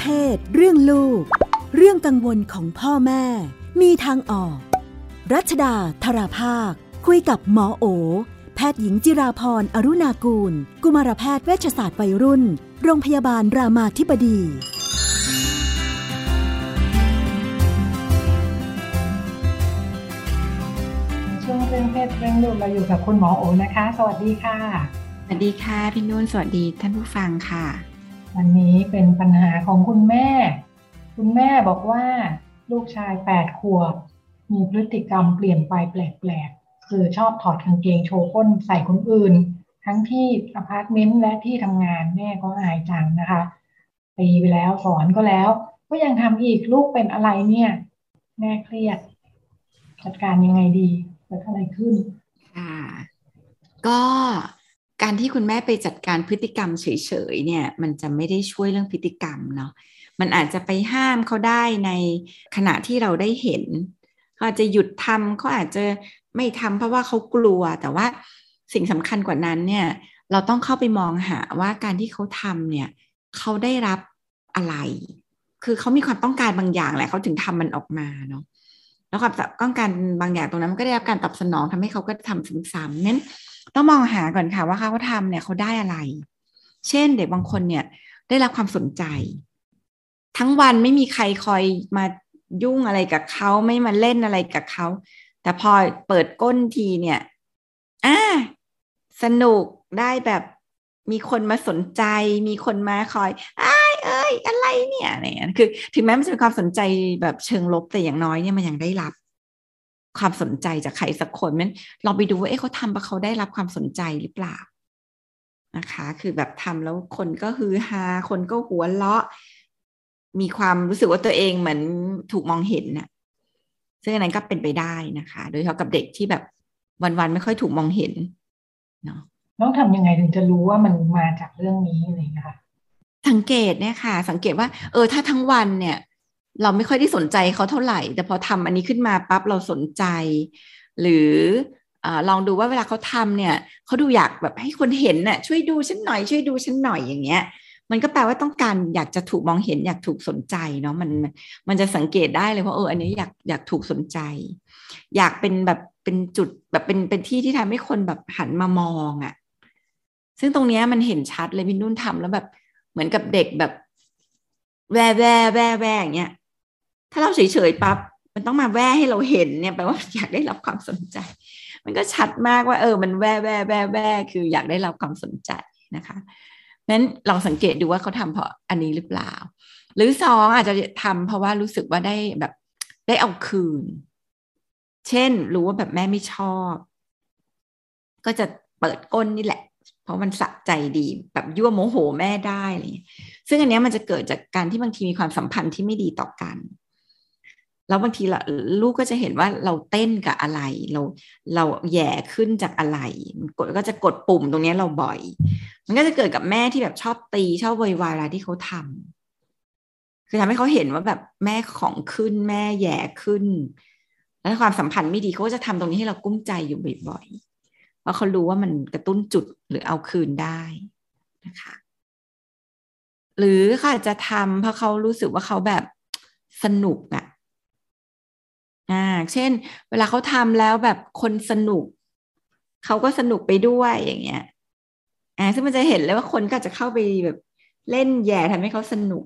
เพศ เรื่องลูก เรื่องกังวลของพ่อแม่ มีทางออก รัชดาธราภาค คุยกับหมอโอ แพทย์หญิงจิราพรอรุณากูล กุมารแพทย์เวชศาสตร์วัยรุ่น โรงพยาบาลรามาธิบดีช่วงเรื่องเพศเรื่องลูกเราอยู่กับคุณหมอโอนะคะ สวัสดีค่ะ สวัสดีค่ะพี่นุ่นสวัสดีท่านผู้ฟังค่ะ วันนี้เป็นปัญหาของคุณแม่ คุณแม่บอกว่า ลูกชายแปดขวบ มีพฤติกรรมเปลี่ยนไปแปลกๆ คือชอบถอดกางเกงโชว์ก้นใส่คนอื่น ทั้งที่อพาร์ตเมนต์และที่ทำงานแม่ก็อายจังนะคะตีไปแล้วสอนก็แล้ว ก็ยังทำอีกลูกเป็นอะไรเนี่ย แม่เครียด จัดการยังไงดีเกิดอะไรขึ้น ค่ะ ก็ การที่คุณแม่ไปจัดการพฤติกรรมเฉยๆเนี่ยมันจะไม่ได้ช่วยเรื่องพฤติกรรมเนาะมันอาจจะไปห้ามเขาได้ในขณะที่เราได้เห็นเขาอาจจะหยุดทำเขาอาจจะไม่ทำเพราะว่าเขากลัวแต่ว่าสิ่งสำคัญกว่านั้นเนี่ยเราต้องเข้าไปมองหาว่าการที่เขาทำเนี่ยเขาได้รับอะไร คือเขามีความต้องการบางอย่างแหละเขาถึงทำมันออกมาเนาะแล้วความต้องการบางอย่างตรงนั้นมันก็ได้รับการตอบสนองทำให้เขาก็ทำซ้ำๆนั้น ต้องมองหาก่อนค่ะว่าเขาทำเนี่ยเขาได้อะไร เช่นเด็กบางคนเนี่ยได้รับความสนใจ ทั้งวันไม่มีใครคอยมายุ่งอะไรกับเขาไม่มาเล่นอะไรกับเขา แต่พอเปิดก้นทีเนี่ยอ่าสนุกได้แบบมีคนมาสนใจ มีคนมาคอยอ้ายเอ้ยอะไรเนี่ยเนี่ยคือ ถึงแม้มันจะเป็นความสนใจแบบเชิงลบแต่อย่างน้อยเนี่ยมันยังได้รับ ความสนใจจากใครสักคนนั้นเราไปดูว่าเอ๊ะเขาทำเพราะเขาได้รับความสนใจหรือเปล่านะคะ คือแบบทำแล้วคนก็ฮือฮาคนก็หัวเราะ มีความรู้สึกว่าตัวเองเหมือนถูกมองเห็นน่ะ ซึ่งอันนั้นก็เป็นไปได้นะคะ โดยเฉพาะกับเด็กที่แบบวันๆไม่ค่อยถูกมองเห็นเนาะต้องทำยังไงถึงจะรู้ว่ามันมาจากเรื่องนี้อะไรอย่างเงี้ยค่ะสังเกตเนี่ยค่ะ สังเกตว่า เออ ถ้าทั้งวันเนี่ย เราไม่ค่อยได้สนใจเขาเท่าไหร่ แต่พอทำอันนี้ขึ้นมาปั๊บเราสนใจ หรืออลองดูว่าเวลาเขาทำเนี่ยเขาดูอยากแบบให้คนเห็นน่ะช่วยดูฉันหน่อยช่วยดูฉันหน่อยอย่างเงี้ย มันก็แปลว่าต้องการอยากจะถูกมองเห็นอยากถูกสนใจเนาะมันมันจะสังเกตได้เลยว่าเอออันนี้อยากอยากถูกสนใจ อยากเป็นแบบเป็นจุดแบบเป็นเป็นที่ที่ทำให้คนแบบหันมามองอะ่ะ ซึ่งตรงเนี้ยมันเห็นชัดเลยพี่นุ่นทำแล้วแบบเหมือนกับเด็กแบบแวแวแวแวอย่างเงี้ย ถ้าเราเฉยๆปั๊บมันต้องมาแวให้เราเห็นเนี่ยแปลว่าอยากได้รับความสนใจ มันก็ชัดมากว่า เออ มันแวแวแวแวคืออยากได้รับความสนใจนะคะนั้นลองสังเกตดูว่าเขาทำเพราะอันนี้หรือเปล่า หรือสองอาจจะทำเพราะว่ารู้สึกว่าได้แบบได้เอาคืน เช่น รู้ว่าแบบแม่ไม่ชอบ ก็จะเปิดก้นนี่แหละ เพราะมันสะใจดีแบบยั่วโมโหแม่ได้อะไรซึ่งอันนี้มันจะเกิดจากการที่บางทีมีความสัมพันธ์ที่ไม่ดีต่อกัน แล้วบางทีลูกก็จะเห็นว่าเราเต้นกับอะไร เราเราแย่ขึ้นจากอะไรกดก็จะกดปุ่มตรงนี้เราบ่อย มันก็จะเกิดกับแม่ที่แบบชอบตีชอบวอยวายเวลาที่เขาทำคือทำให้เขาเห็นว่าแบบแม่ของขึ้นแม่แย่ขึ้น แล้วความสัมพันธ์ไม่ดีเขาก็จะทำตรงนี้ให้เรากุ้มใจอยู่บ่อยๆเพราะเขารู้ว่ามันกระตุ้นจุดหรือเอาคืนได้นะคะหรือเขาอาจะทำเพราะเขารู้สึกว่าเขาแบบสนุกอะ อ่าเช่น เวลาเขาทำแล้วแบบคนสนุก เขาก็สนุกไปด้วยอย่างเงี้ยอ่าซึ่งมันจะเห็นเลยว่าคนก็จะเข้าไปแบบเล่นแย่ทำให้เขาสนุก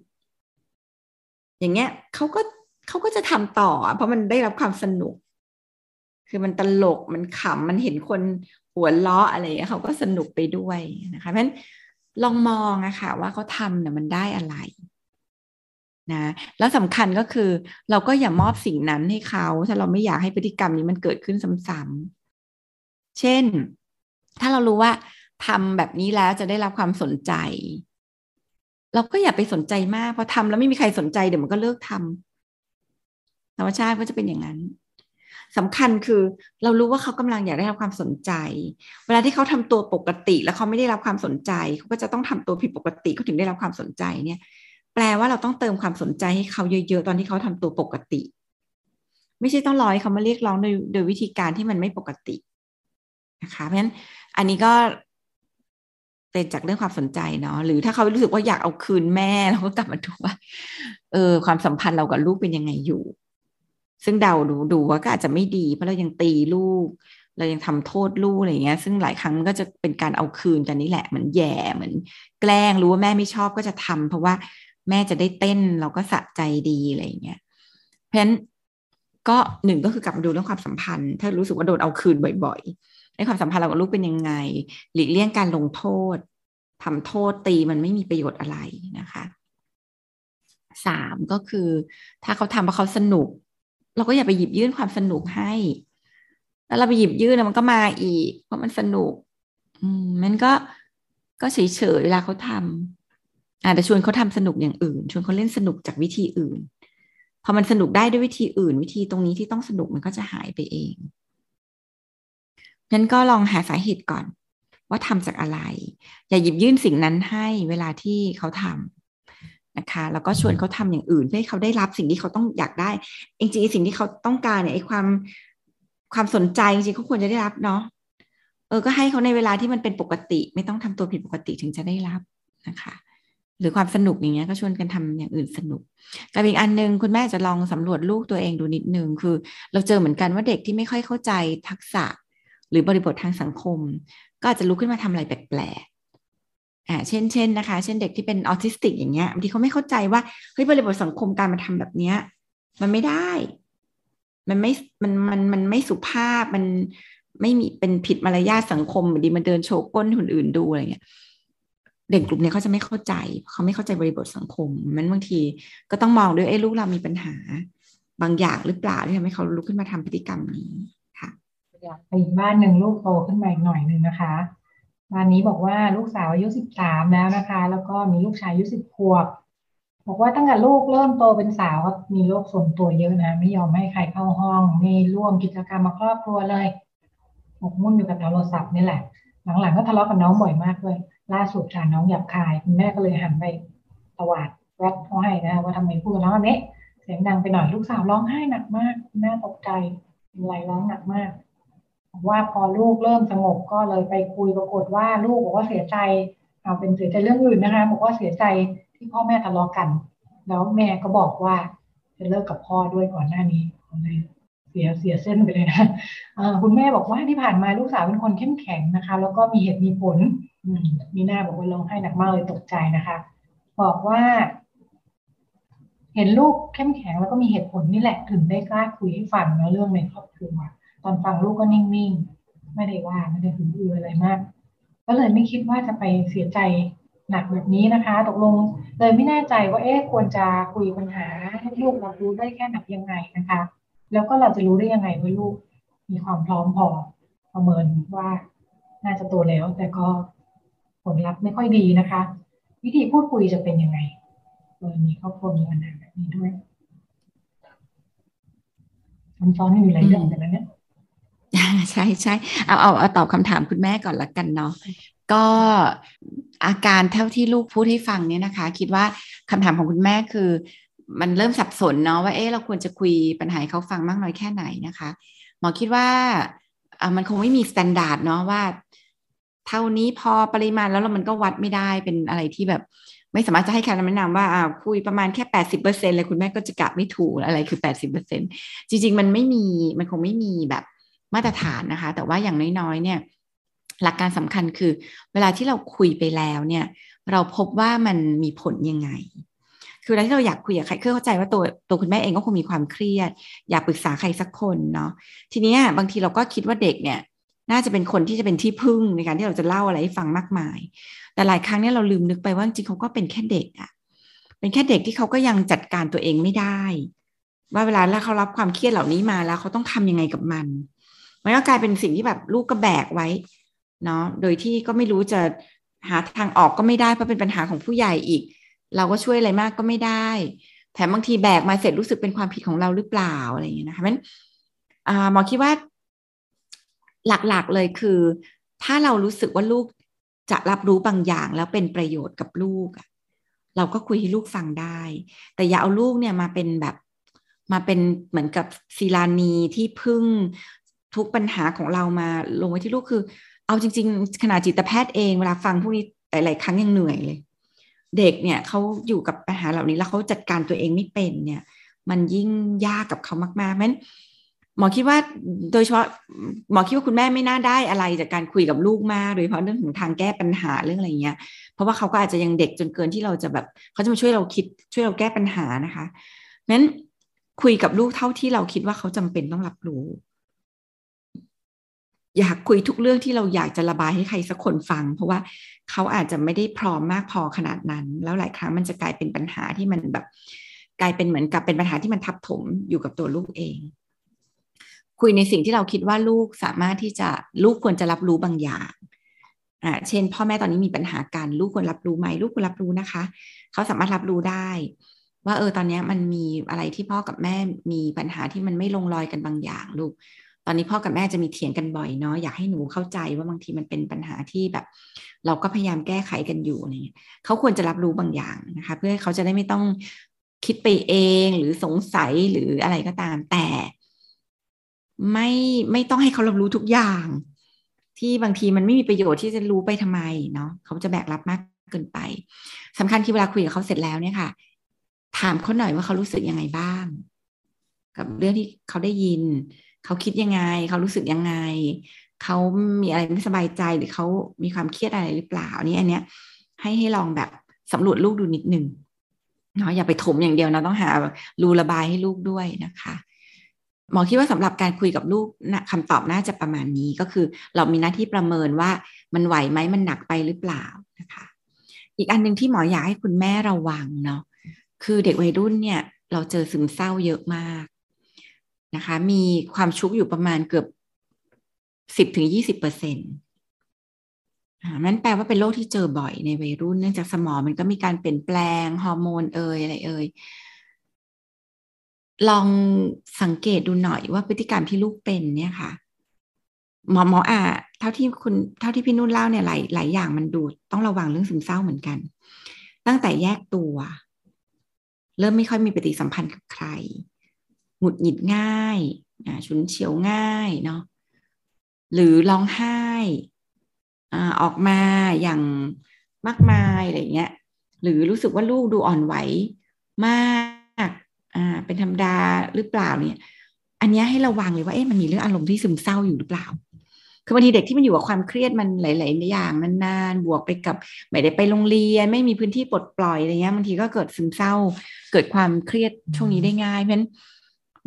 อย่างเงี้ยเขาก็เขาก็จะทำต่อ เพราะมันได้รับความสนุก คือมันตลกมันขำมันเห็นคนหัวล้ออะไรเขาก็สนุกไปด้วยนะคะเพราะฉะนั้นลองมองอะค่ะว่าเขาทำเนี่ยมันได้อะไร นะแล้วสำคัญก็คือเราก็อย่ามอบสิ่งนั้นให้เขา ถ้าเราไม่อยากให้พฤติกรรมนี้มันเกิดขึ้นซ้ำๆเช่น ถ้าเรารู้ว่าทำแบบนี้แล้วจะได้รับความสนใจ เราก็อย่าไปสนใจมากพอทำแล้วไม่มีใครสนใจเดี๋ยวมันก็เลิกทำธรรมชาติก็จะเป็นอย่างนั้นสำคัญคือเรารู้ว่าเขากำลังอยากได้รับความสนใจ เวลาที่เขาทำตัวปกติ แล้วเขาไม่ได้รับความสนใจ เขาก็จะต้องทำตัวผิดปกติเขาถึงได้รับความสนใจเนี่ย แปลว่าเราต้องเติมความสนใจให้เขาเยอะๆ ตอนที่เขาทำตัวปกติ ไม่ใช่ต้องรอให้เขามาเรียกร้องโดยโดยวิธีการที่มันไม่ปกตินะคะเพราะฉะนั้นอันนี้ก็เป็นจากเรื่องความสนใจเนาะหรือถ้าเขารู้สึกว่าอยากเอาคืนแม่เราก็กลับมาดูว่า เออ ความสัมพันธ์เรากับลูกเป็นยังไงอยู่ ซึ่งเดาดูดูว่าก็อาจจะไม่ดี เพราะเรายังตีลูก เรายังทำโทษลูกอะไรเงี้ย ซึ่งหลายครั้งก็จะเป็นการเอาคืนกันนี่แหละเหมือนแย่เหมือน แกล้งรู้ว่าแม่ไม่ชอบก็จะทำเพราะว่า แม่จะได้เต้นเราก็สะใจดีอะไรเงี้ยเพราะฉะนั้นก็หนึ่งก็คือกลับมาดูเรื่องความสัมพันธ์ ถ้ารู้สึกว่าโดนเอาคืนบ่อยๆในความสัมพันธ์เรากับลูกเป็นยังไง หลีกเลี่ยงการลงโทษทำโทษตีมันไม่มีประโยชน์อะไรนะคะสามก็คือ ถ้าเขาทำเพราะเขาสนุก เราก็อย่าไปหยิบยื่นความสนุกให้ แล้วเราไปหยิบยื่นมันก็มาอีก เพราะมันสนุก อืมมันก็ก็เฉยๆเวลาเขาทำ อาจจะชวนเขาทำสนุกอย่างอื่น ชวนเขาเล่นสนุกจากวิธีอื่น พอมันสนุกได้ด้วยวิธีอื่น วิธีตรงนี้ที่ต้องสนุกมันก็จะหายไปเองงั้นก็ลองหาสาเหตุก่อน ว่าทำจากอะไร อย่าหยิบยื่นสิ่งนั้นให้เวลาที่เขาทำนะคะแล้วก็ชวนเขาทำอย่างอื่นเพื่อให้เขาได้รับสิ่งที่เขาต้องอยากได้จริงๆสิ่งที่เขาต้องการเนี่ยไอ้ความความสนใจจริงๆเขาควรจะได้รับเนาะเออก็ให้เขาในเวลาที่มันเป็นปกติ ไม่ต้องทำตัวผิดปกติถึงจะได้รับนะคะ หรือความสนุกอย่างเงี้ยก็ชวนกันทำอย่างอื่นสนุกกับอีกอันนึงคุณแม่จะลองสำรวจลูกตัวเองดูนิดนึงคือ เราเจอเหมือนกันว่าเด็กที่ไม่ค่อยเข้าใจทักษะ หรือบริบททางสังคม ก็อาจจะลุกขึ้นมาทำอะไรแปลกๆอ่าเช่นเช่นนะคะ เช่นเด็กที่เป็นออทิสติกอย่างเงี้ยบางทีเขาไม่เข้าใจว่าเฮ้ยบริบทสังคมการมาทำแบบเนี้ย มันไม่ได้ มันไม่มันมันมันไม่สุภาพมันไม่มีเป็นผิดมารยาทสังคมดีมันเดินโชว์ก้นคนอื่นดูอะไรเงี้ย เด็กกลุ่มนี้เขาจะไม่เข้าใจ เขาไม่เข้าใจบริบทสังคม มันบางทีก็ต้องมองด้วยไอ้ลูกเรามีปัญหา บางอย่างหรือเปล่าที่ทำให้เขาลุกขึ้นมาทำพฤติกรรมนี้ค่ะอยากไปอีกบ้านหนึ่งลูกโตขึ้นมาอีกหน่อยหนึ่งนะคะบ้านนี้บอกว่าลูกสาวอายุสิบสามแล้วนะคะ แล้วก็มีลูกชายอายุสิบขวบบอกว่าตั้งแต่ลูกเริ่มโตเป็นสาวมีโรคส่วนตัวเยอะนะ ไม่ยอมให้ใครเข้าห้องไม่ร่วมกิจกรรมมาครอบครัวเลยหมกมุ่นอยู่กับโทรศัพท์นี่แหละ หลังๆก็ทะเลาะกับน้องบ่อยมากเลย ล่าสุดค่ะน้องหยับคายคุณแม่ก็เลยหันไปตวาดแวดเขาให้นะว่าทำไมพูดกับน้องแบบนี้เสียงดังไปหน่อยลูกสาวร้องไห้หนักมากแม่ตกใจเป็นไรร้องหนักมากว่าพอลูกเริ่มสงบก็เลยไปคุยปรากฏว่าลูกบอกว่าเสียใจเอาเป็นเสียใจเรื่องอื่นนะคะบอกว่าเสียใจที่พ่อแม่ทะเลาะกัน แล้วแม่ก็บอกว่าจะเลิกกับพ่อด้วยก่อนหน้านี้เลยเสียเสียเส้นไปเลยนะคุณแม่บอกว่าที่ผ่านมาลูกสาวเป็นคนเข้มแข็งนะคะ แล้วก็มีเหตุมีผล มีหน้าบอกว่าร้องไห้หนักมากเลยตกใจนะคะ บอกว่า เห็นลูกเข้มแข็งแล้วก็มีเหตุผลนี่แหละถึงได้กล้าคุยให้ฟังเนะเรื่องในครอบครัวตอนฟังลูกก็นิ่งๆ ไม่ได้ว่าไม่ได้ถึงอืออะไรมาก ก็เลยไม่คิดว่าจะไปเสียใจหนักแบบนี้นะคะ ตกลงเลยไม่แน่ใจว่าเอ๊ะควรจะคุยปัญหาให้ลูกเรารู้ได้แค่ไหนยังไงนะคะ แล้วก็เราจะรู้ได้ยังไงว่าลูกมีความพร้อมพอประเมินว่าน่าจะโตแล้วแต่ก็ ลลัพธ์ไม่ค่อยดีนะคะ วิธีพูดคุยจะเป็นยังไงกรณีครอบครัวมีปัญหาแบบนี้ด้วยซับซ้อนอยู่หลายเรื่องแต่นั้นเนี่ยใช่ใช่เอาเอาเอาตอบคำถามคุณแม่ก่อนละกันเนาะก็อาการเท่าที่ลูกพูดให้ฟังเนี่ยนะคะ คิดว่าคำถามของคุณแม่คือ มันเริ่มสับสนเนาะว่าเอ๊ะเราควรจะคุยปัญหาเขาฟังมากน้อยแค่ไหนนะคะหมอคิดว่าอ่ามันคงไม่มีมาตรฐานเนาะว่า เท่านี้พอปริมาณแล้วมันก็วัดไม่ได้เป็นอะไรที่แบบ ไม่สามารถจะให้คำแนะนำว่าอ่าคุยประมาณแค่แปดสิบเปอร์เซ็นเลยคุณแม่ก็จะกะไม่ถูกอะไรคือแปดสิบเปอร์เซ็นจริง ๆ มันไม่มีมันคงไม่มีแบบมาตรฐานนะคะ แต่ว่าอย่างน้อยๆเนี่ยหลักการสำคัญคือ เวลาที่เราคุยไปแล้วเนี่ย เราพบว่ามันมีผลยังไง คือเวลาที่เราอยากคุยกับใครคือเข้าใจว่าตัวตัวคุณแม่เองก็คงมีความเครียด อยากปรึกษาใครสักคนเนาะทีนี้บางทีเราก็คิดว่าเด็กเนี่ย น่าจะเป็นคนที่จะเป็นที่พึ่งในการที่เราจะเล่าอะไรให้ฟังมากมาย แต่หลายครั้งเนี่ยเราลืมนึกไปว่าจริงเขาก็เป็นแค่เด็กอะเป็นแค่เด็กที่เขาก็ยังจัดการตัวเองไม่ได้ ว่าเวลาแล้วเขารับความเครียดเหล่านี้มาแล้วเขาต้องทำยังไงกับมันมันก็กลายเป็นสิ่งที่แบบลูกก็แบกไว้เนาะโดยที่ก็ไม่รู้จะหาทางออกก็ไม่ได้เพราะเป็นปัญหาของผู้ใหญ่อีก เราก็ช่วยอะไรมากก็ไม่ได้ แถมบางทีแบกมาเสร็จรู้สึกเป็นความผิดของเราหรือเปล่าอะไรอย่างเงี้ยนะคะมันหมอคิดว่า หลักๆเลยคือ ถ้าเรารู้สึกว่าลูกจะรับรู้บางอย่างแล้วเป็นประโยชน์กับลูกเราก็คุยให้ลูกฟังได้ แต่อย่าเอาลูกเนี่ยมาเป็นแบบมาเป็นเหมือนกับศิลานีที่พึ่งทุกปัญหาของเรามาลงไว้ที่ลูกคือ เอาจริง ๆขนาดจิตแพทย์เองเวลาฟังพวกนี้หลายๆครั้งยังเหนื่อยเลย เด็กเนี่ยเขาอยู่กับปัญหาเหล่านี้แล้วเขาจัดการตัวเองไม่เป็นเนี่ย มันยิ่งยากกับเขามากๆเพราะฉะนั้น หมอคิดว่าโดยเฉพาะหมอคิดว่าคุณแม่ไม่น่าได้อะไรจากการคุยกับลูกมากโดยเฉพาะเรื่องของทางแก้ปัญหาเรื่องอะไรเงี้ย เพราะว่าเขาก็อาจจะยังเด็กจนเกินที่เราจะแบบเขาจะมาช่วยเราคิดช่วยเราแก้ปัญหานะคะนั้นคุยกับลูกเท่าที่เราคิดว่าเขาจำเป็นต้องรับรู้ อยากคุยทุกเรื่องที่เราอยากจะระบายให้ใครสักคนฟัง เพราะว่าเขาอาจจะไม่ได้พร้อมมากพอขนาดนั้น แล้วหลายครั้งมันจะกลายเป็นปัญหาที่มันแบบ กลายเป็นเหมือนกับเป็นปัญหาที่มันทับถมอยู่กับตัวลูกเอง คุยในสิ่งที่เราคิดว่าลูกสามารถที่จะลูกควรจะรับรู้บางอย่างอ่าเช่น พ่อแม่ตอนนี้มีปัญหาการลูกควรรับรู้ไหมลูกควรรับรู้นะคะ เขาสามารถรับรู้ได้ ว่าเออตอนนี้มันมีอะไรที่พ่อกับแม่มีปัญหาที่มันไม่ลงรอยกันบางอย่างลูก ตอนนี้พ่อกับแม่จะมีเถียงกันบ่อยเนาะอยากให้หนูเข้าใจว่าบางทีมันเป็นปัญหาที่แบบ เราก็พยายามแก้ไขกันอยู่อะไรเงี้ยเขาควรจะรับรู้บางอย่างนะคะ เพื่อเขาจะได้ไม่ต้องคิดไปเองหรือสงสัยหรืออะไรก็ตามแต่ ไม่ไม่ต้องให้เขารับรู้ทุกอย่าง ที่บางทีมันไม่มีประโยชน์ที่จะรู้ไปทำไมเนาะเขาจะแบกรับมากเกินไปสำคัญที่เวลาคุยกับเขาเสร็จแล้วเนี่ยค่ะ ถามเขาหน่อยว่าเขารู้สึกยังไงบ้าง กับเรื่องที่เขาได้ยิน เขาคิดยังไง เขารู้สึกยังไง เขามีอะไรไม่สบายใจหรือเขามีความเครียดอะไรหรือเปล่านี่อันเนี้ย ให้ให้ลองแบบสำรวจลูกดูนิดหนึ่งเนาะอย่าไปถมอย่างเดียวนะต้องหารูระบายให้ลูกด้วยนะคะ หมอคิดว่าสำหรับการคุยกับลูกนะคำตอบน่าจะประมาณนี้ก็คือ เรามีหน้าที่ประเมินว่ามันไหวไหมมันหนักไปหรือเปล่านะคะ อีกอันหนึ่งที่หมออยากให้คุณแม่ระวังเนาะคือเด็กวัยรุ่นเนี่ย เราเจอซึมเศร้าเยอะมากนะคะ มีความชุกอยู่ประมาณเกือบสิบถึงยี่สิบเปอร์เซ็นต์นั้นแปลว่าเป็นโรคที่เจอบ่อยในวัยรุ่นเนื่องจากสมองมันก็มีการเปลี่ยนแปลงฮอร์โมนเอ่ยอะไรเอ่ย ลองสังเกตดูหน่อยว่าพฤติกรรมที่ลูกเป็นเนี่ยค่ะ หมอหมออะเท่าที่คุณเท่าที่พี่นุ่นเล่าเนี่ยหลายหลายอย่างมันดูต้องระวังเรื่องซึมเศร้าเหมือนกัน ตั้งแต่แยกตัว เริ่มไม่ค่อยมีปฏิสัมพันธ์กับใคร หงุดหงิดง่ายอ่าฉุนเฉียวง่ายเนาะหรือร้องไห้อ่าออกมาอย่างมากมายอะไรเงี้ย หรือรู้สึกว่าลูกดูอ่อนไหวมาก อ่าเป็นธรรมดาหรือเปล่าเนี่ย อันนี้ให้ระวังเลยว่าเอ๊ะมันมีเรื่องอารมณ์ที่ซึมเศร้าอยู่หรือเปล่า คือบางทีเด็กที่มันอยู่กับความเครียดมันหลาย ๆ อย่างนานๆ บวกไปกับไม่ได้ไปโรงเรียน ไม่มีพื้นที่ปลดปล่อยอะไรเงี้ยบางทีก็เกิดซึมเศร้า เกิดความเครียดช่วงนี้ได้ง่าย เพราะฉะนั้น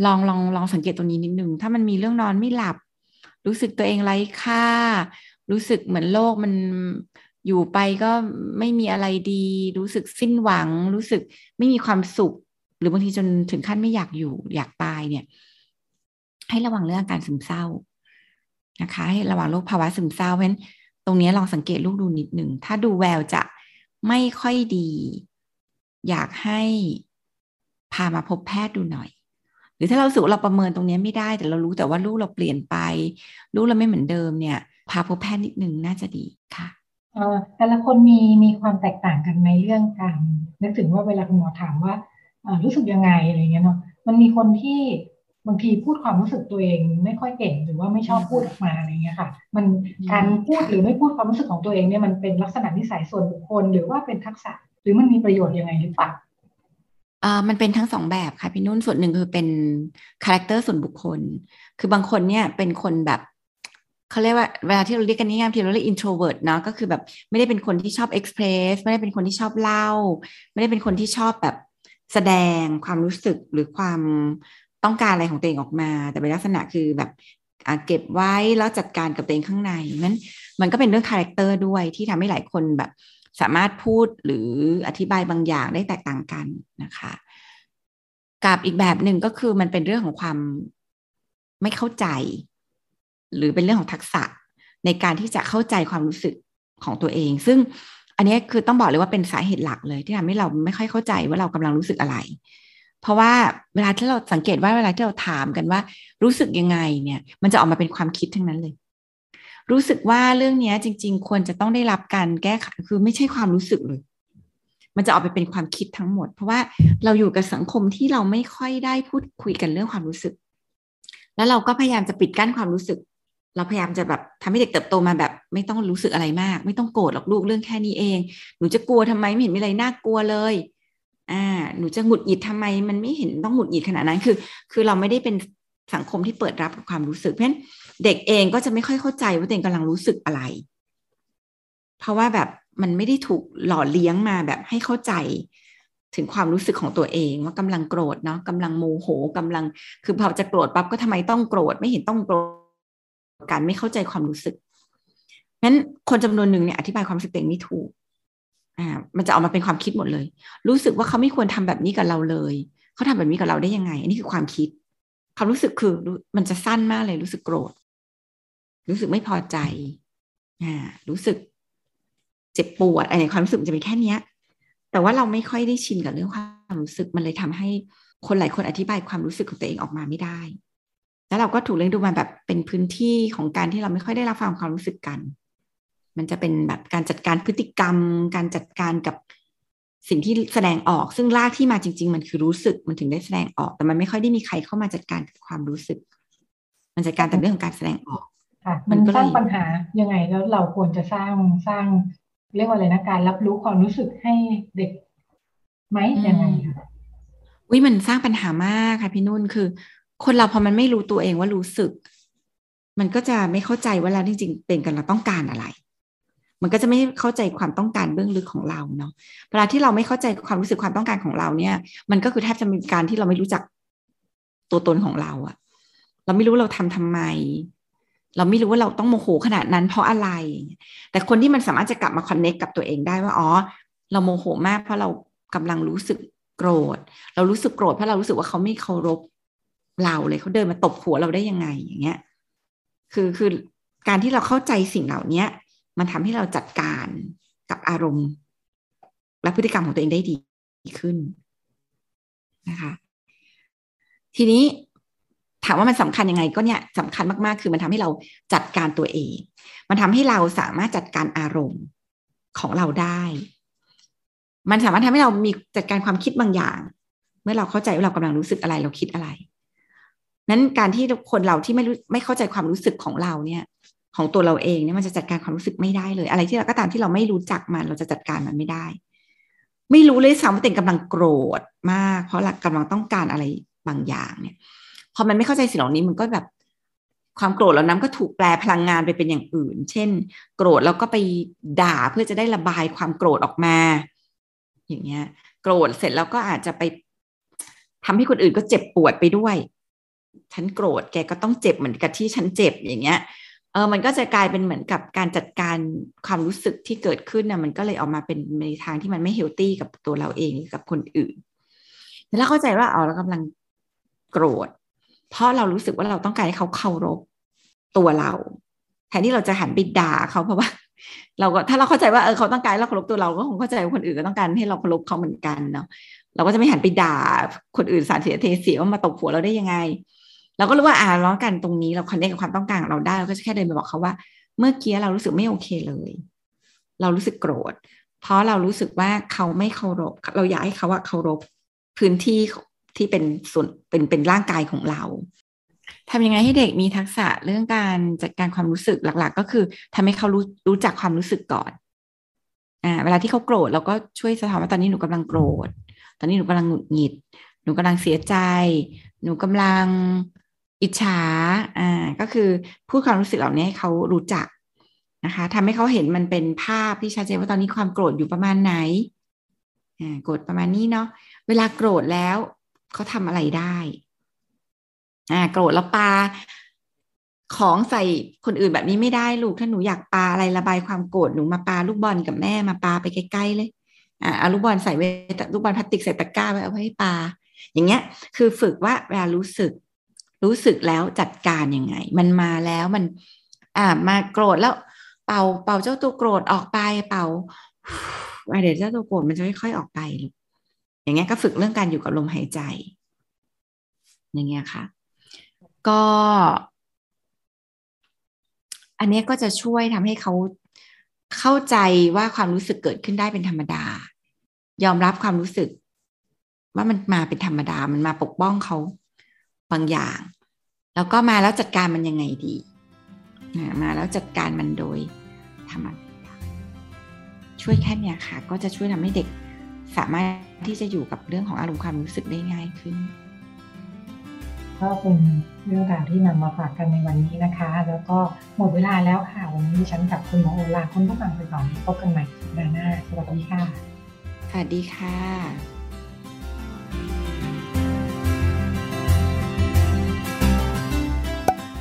ลองลองลองสังเกตตรงนี้นิดนึงถ้ามันมีเรื่องนอนไม่หลับ รู้สึกตัวเองไร้ค่า รู้สึกเหมือนโลกมันอยู่ไปก็ไม่มีอะไรดี รู้สึกสิ้นหวัง รู้สึกไม่มีความสุข หรือบางทีจนถึงขั้นไม่อยากอยู่อยากตายเนี่ย ให้ระวังเรื่องการซึมเศร้านะคะ ให้ระวังโรคภาวะซึมเศร้าเพราะฉะนั้นตรงนี้ลองสังเกตลูกดูนิดหนึ่งถ้าดูแววจะไม่ค่อยดี อยากให้พามาพบแพทย์ดูหน่อย หรือถ้าเราสูเราประเมินตรงนี้ไม่ได้ แต่เรารู้แต่ว่าลูกเราเปลี่ยนไป ลูกเราไม่เหมือนเดิมเนี่ย พาพบแพทย์นิดนึงน่าจะดีค่ะแต่ละคนมีมีความแตกต่างกันในเรื่องการนึกถึงว่าเวลาคุณหมอถามว่า รู้สึกยังไงอะไรเงี้ยเนาะมันมีคนที่บางทีพูดความรู้สึกตัวเองไม่ค่อยเก่งหรือว่าไม่ชอบพูดออกมาอะไรเงี้ยค่ะ มันการพูดหรือไม่พูดความรู้สึกของตัวเองเนี่ยมันเป็นลักษณะนิสัยส่วนบุคคลหรือว่าเป็นทักษะ หรือมันมีประโยชน์ยังไงหรือเปล่าอ่ามันเป็นทั้งสองแบบค่ะพี่นุ่นส่วนหนึ่งคือเป็นคาแรคเตอร์ส่วนบุคคล คือบางคนเนี่ยเป็นคนแบบเขาเรียกว่าเวลาที่เราเรียกกันง่ายๆที่เราเรียก introvert เนาะก็คือแบบไม่ได้เป็นคนที่ชอบ express ไม่ได้เป็นคนที่ชอบเล่า ไม่ได้เป็นคนที่ชอบแบบ แสดงความรู้สึกหรือความต้องการอะไรของตัวเองออกมา แต่เป็นลักษณะคือแบบเก็บไว้แล้วจัดการกับตัวเองข้างในนั้นมันก็เป็นเรื่อง character ด้วยที่ทำให้หลายคนแบบสามารถพูดหรืออธิบายบางอย่างได้แตกต่างกันนะคะ กับอีกแบบหนึ่งก็คือมันเป็นเรื่องของความไม่เข้าใจ หรือเป็นเรื่องของทักษะในการที่จะเข้าใจความรู้สึกของตัวเอง ซึ่ง อันนี้คือต้องบอกเลยว่าเป็นสาเหตุหลักเลยที่ทำให้เราไม่ค่อยเข้าใจว่าเรากำลังรู้สึกอะไร เพราะว่าเวลาที่เราสังเกตว่าเวลาที่เราถามกันว่ารู้สึกยังไงเนี่ย มันจะออกมาเป็นความคิดทั้งนั้นเลย รู้สึกว่าเรื่องนี้จริง ๆ ควรจะต้องได้รับการแก้ไขคือไม่ใช่ความรู้สึกเลย มันจะออกไปเป็นความคิดทั้งหมด เพราะว่าเราอยู่กับสังคมที่เราไม่ค่อยได้พูดคุยกันเรื่องความรู้สึก แล้วเราก็พยายามจะปิดกั้นความรู้สึก เราพยายามจะแบบทำให้เด็กเติบโตมาแบบ ไม่ต้องรู้สึกอะไรมาก ไม่ต้องโกรธหรอกลูกเรื่องแค่นี้เอง หนูจะกลัวทำไมไม่เห็นมีอะไรน่ากลัวเลย อ่า หนูจะหงุดหงิดทำไม มันไม่เห็นต้องหงุดหงิดขนาดนั้นคือ คือเราไม่ได้เป็นสังคมที่เปิดรับกับความรู้สึกเพราะฉะนั้นเด็กเองก็จะไม่ค่อยเข้าใจว่าตัวเองกำลังรู้สึกอะไร เพราะว่าแบบมันไม่ได้ถูกหล่อเลี้ยงมาแบบให้เข้าใจถึงความรู้สึกของตัวเองว่ากำลังโกรธเนาะกำลังโมโหกำลังคือพอจะโกรธปั๊บก็ทำไมต้องโกรธไม่เห็นต้องโกรธการไม่เข้าใจความรู้สึก นั้นคนจำนวนหนึ่งเนี่ยอธิบายความรู้สึกตัวเองไม่ถูก อ่า มันจะออกมาเป็นความคิดหมดเลย รู้สึกว่าเขาไม่ควรทำแบบนี้กับเราเลย เขาทำแบบนี้กับเราได้ยังไง อันนี้คือความคิด ความรู้สึกคือมันจะสั้นมากเลย รู้สึกโกรธ รู้สึกไม่พอใจ อ่า รู้สึกเจ็บปวดอะไรความรู้สึกมันจะเป็นแค่เนี้ย แต่ว่าเราไม่ค่อยได้ชินกับเรื่องความรู้สึกมันเลยทำให้คนหลายคนอธิบายความรู้สึกของตัวเองออกมาไม่ได้ แล้วเราก็ถูกเลี้ยงดูมาแบบเป็นพื้นที่ของการที่เราไม่ค่อยได้รับฟังความรู้สึกกัน มันจะเป็นแบบการจัดการพฤติกรรม การจัดการกับสิ่งที่แสดงออก ซึ่งรากที่มาจริง ๆ มันคือรู้สึกมันถึงได้แสดงออก แต่มันไม่ค่อยได้มีใครเข้ามาจัดการกับความรู้สึก มันจัดการแต่เรื่องของการแสดงออกค่ะมันสร้างปัญหายังไงแล้วเราควรจะสร้างสร้างเรียกว่าอะไรนะการรับรู้ความรู้สึกให้เด็กไหมยังไงคะวิมันสร้างปัญหามากค่ะพี่นุ่นคือ คนเราพอมันไม่รู้ตัวเองว่ารู้สึก มันก็จะไม่เข้าใจว่าเราจริงๆเป็นกันเราต้องการอะไร มันก็จะไม่เข้าใจความต้องการเบื้องลึกของเราเนาะเวลาที่เราไม่เข้าใจความรู้สึกความต้องการของเราเนี่ย มันก็คือแทบจะเป็นการที่เราไม่รู้จักตัวตนของเราอะเราไม่รู้เราทำทำไม เราไม่รู้ว่าเราต้องโมโหขนาดนั้นเพราะอะไร แต่คนที่มันสามารถจะกลับมาคอนเน็กกับตัวเองได้ว่าอ๋อเราโมโหมากเพราะเรากำลังรู้สึกโกรธ เรารู้สึกโกรธเพราะเรารู้สึกว่าเขาไม่เคารพเราเลยเขาเดินมาตบหัวเราได้ยังไงอย่างเงี้ย คือคือการที่เราเข้าใจสิ่งเหล่านี้ มันทำให้เราจัดการกับอารมณ์ และพฤติกรรมของตัวเองได้ดีขึ้นนะคะ ทีนี้ถามว่ามันสำคัญยังไงก็เนี่ยสำคัญมากๆ คือมันทำให้เราจัดการตัวเอง มันทำให้เราสามารถจัดการอารมณ์ของเราได้ มันสามารถทำให้เรามีจัดการความคิดบางอย่าง เมื่อเราเข้าใจว่าเรากำลังรู้สึกอะไรเราคิดอะไร นั้นการที่คนเราที่ไม่รู้ไม่เข้าใจความรู้สึกของเราเนี่ย ของตัวเราเองเนี่ยมันจะจัดการความรู้สึกไม่ได้เลย อะไรที่เราก็ตามที่เราไม่รู้จักมัน เราจะจัดการมันไม่ได้ ไม่รู้เลยซ้ำว่าตัวเองกำลังโกรธมาก เพราะเรากำลังต้องการอะไรบางอย่างเนี่ยพอมันไม่เข้าใจสิ่งเหล่านี้มันก็แบบความโกรธแล้วน้ำก็ถูกแปลพลังงานไปเป็นอย่างอื่น เช่น โกรธแล้วก็ไปด่าเพื่อจะได้ระบายความโกรธออกมา อย่างเงี้ย โกรธเสร็จแล้วก็อาจจะไปทำให้คนอื่นก็เจ็บปวดไปด้วย ฉันโกรธแกก็ต้องเจ็บเหมือนกับที่ฉันเจ็บอย่างเงี้ย เออมันก็จะกลายเป็นเหมือนกับการจัดการความรู้สึกที่เกิดขึ้นนะมันก็เลยออกมาเป็นในทางที่มันไม่เฮลตี้กับตัวเราเองกับคนอื่นแล้วเข้าใจว่าเอ๋อเรากำลังโกรธ เพราะเรารู้สึกว่าเราต้องการให้เขาเคารพตัวเราแทนที่เราจะหันไปด่าเขาเพราะว่า เราก็ถ้าเราเข้าใจว่าเออเขาต้องการเราเคารพตัวเราก็คงเข้าใจว่าคนอื่นก็ต้องการให้เราเคารพเขาเหมือนกันเนาะเราก็จะไม่หันไปด่าคนอื่นสารเสียเทเสียว่ามาตบหัวเราได้ยังไง เราก็รู้ว่าอ่าร้องกันตรงนี้เราคอนเนคกับความต้องการของเราได้เราก็จะแค่เดินไปบอกเขาว่า เมื่อกี้เรารู้สึกไม่โอเคเลย เรารู้สึกโกรธ เพราะเรารู้สึกว่าเขาไม่เคารพ เราอยากให้เขาว่าเคารพพื้นที่ที่เป็นส่วนเป็นเป็นร่างกายของเราทำยังไงให้เด็กมีทักษะเรื่องการจัดการความรู้สึกหลัก ๆ ก็คือทำให้เขารู้รู้จักความรู้สึกก่อนอ่าเวลาที่เขาโกรธเราก็ช่วยสะท้อนว่าตอนนี้หนูกำลังโกรธ ตอนนี้หนูกำลังหงุดหงิด หนูกำลังเสียใจ หนูกำลัง อิจฉาอ่าก็คือพูดความรู้สึกเหล่านี้ให้เขารู้จักนะคะทำให้เขาเห็นมันเป็นภาพที่ชัดเจนว่าตอนนี้ความโกรธอยู่ประมาณไหนอ่าโกรธประมาณนี้เนาะเวลาโกรธแล้วเขาทำอะไรได้อ่าโกรธแล้วปาของใส่คนอื่นแบบนี้ไม่ได้ลูกถ้าหนูอยากปาอะไรระบายความโกรธหนูมาปาลูกบอลกับแม่มาปาไปใกล้ๆเลยอ่าเอาลูกบอลใส่ไว้ลูกบอลพลาสติกใส่ตะกร้าไว้เอาไว้ให้ปา อย่างเงี้ย คือฝึกว่าเวลารู้สึก รู้สึกแล้วจัดการยังไง มันมาแล้วมัน อ่ามาโกรธแล้ว เป่าเป่าเจ้าตัวโกรธออกไปเป่าเดี๋ยวเจ้าตัวโกรธมันจะค่อยๆออกไปลูกอย่างเงี้ยก็ฝึกเรื่องการอยู่กับลมหายใจ อย่างเงี้ยค่ะ ก็ อันนี้ก็จะช่วยทำให้เขาเข้าใจว่าความรู้สึกเกิดขึ้นได้เป็นธรรมดา ยอมรับความรู้สึก ว่ามันมาเป็นธรรมดา มันมาปกป้องเขา บางอย่าง แล้วก็มาแล้วจัดการมันยังไงดีมาแล้วจัดการมันโดยทำอะไรช่วยแค่เนี้ยค่ะ ก็จะช่วยทำให้เด็กสามารถที่จะอยู่กับเรื่องของอารมณ์ความรู้สึกได้ง่ายขึ้น ก็เป็นเรื่องราวที่นำมาฝากกันในวันนี้นะคะ แล้วก็หมดเวลาแล้วค่ะ วันนี้ฉันกับคุณหมอโอลาคุณผู้ฟังไปก่อนพบกันใหม่สัปดาห์หน้า สวัสดีค่ะ สวัสดีค่ะ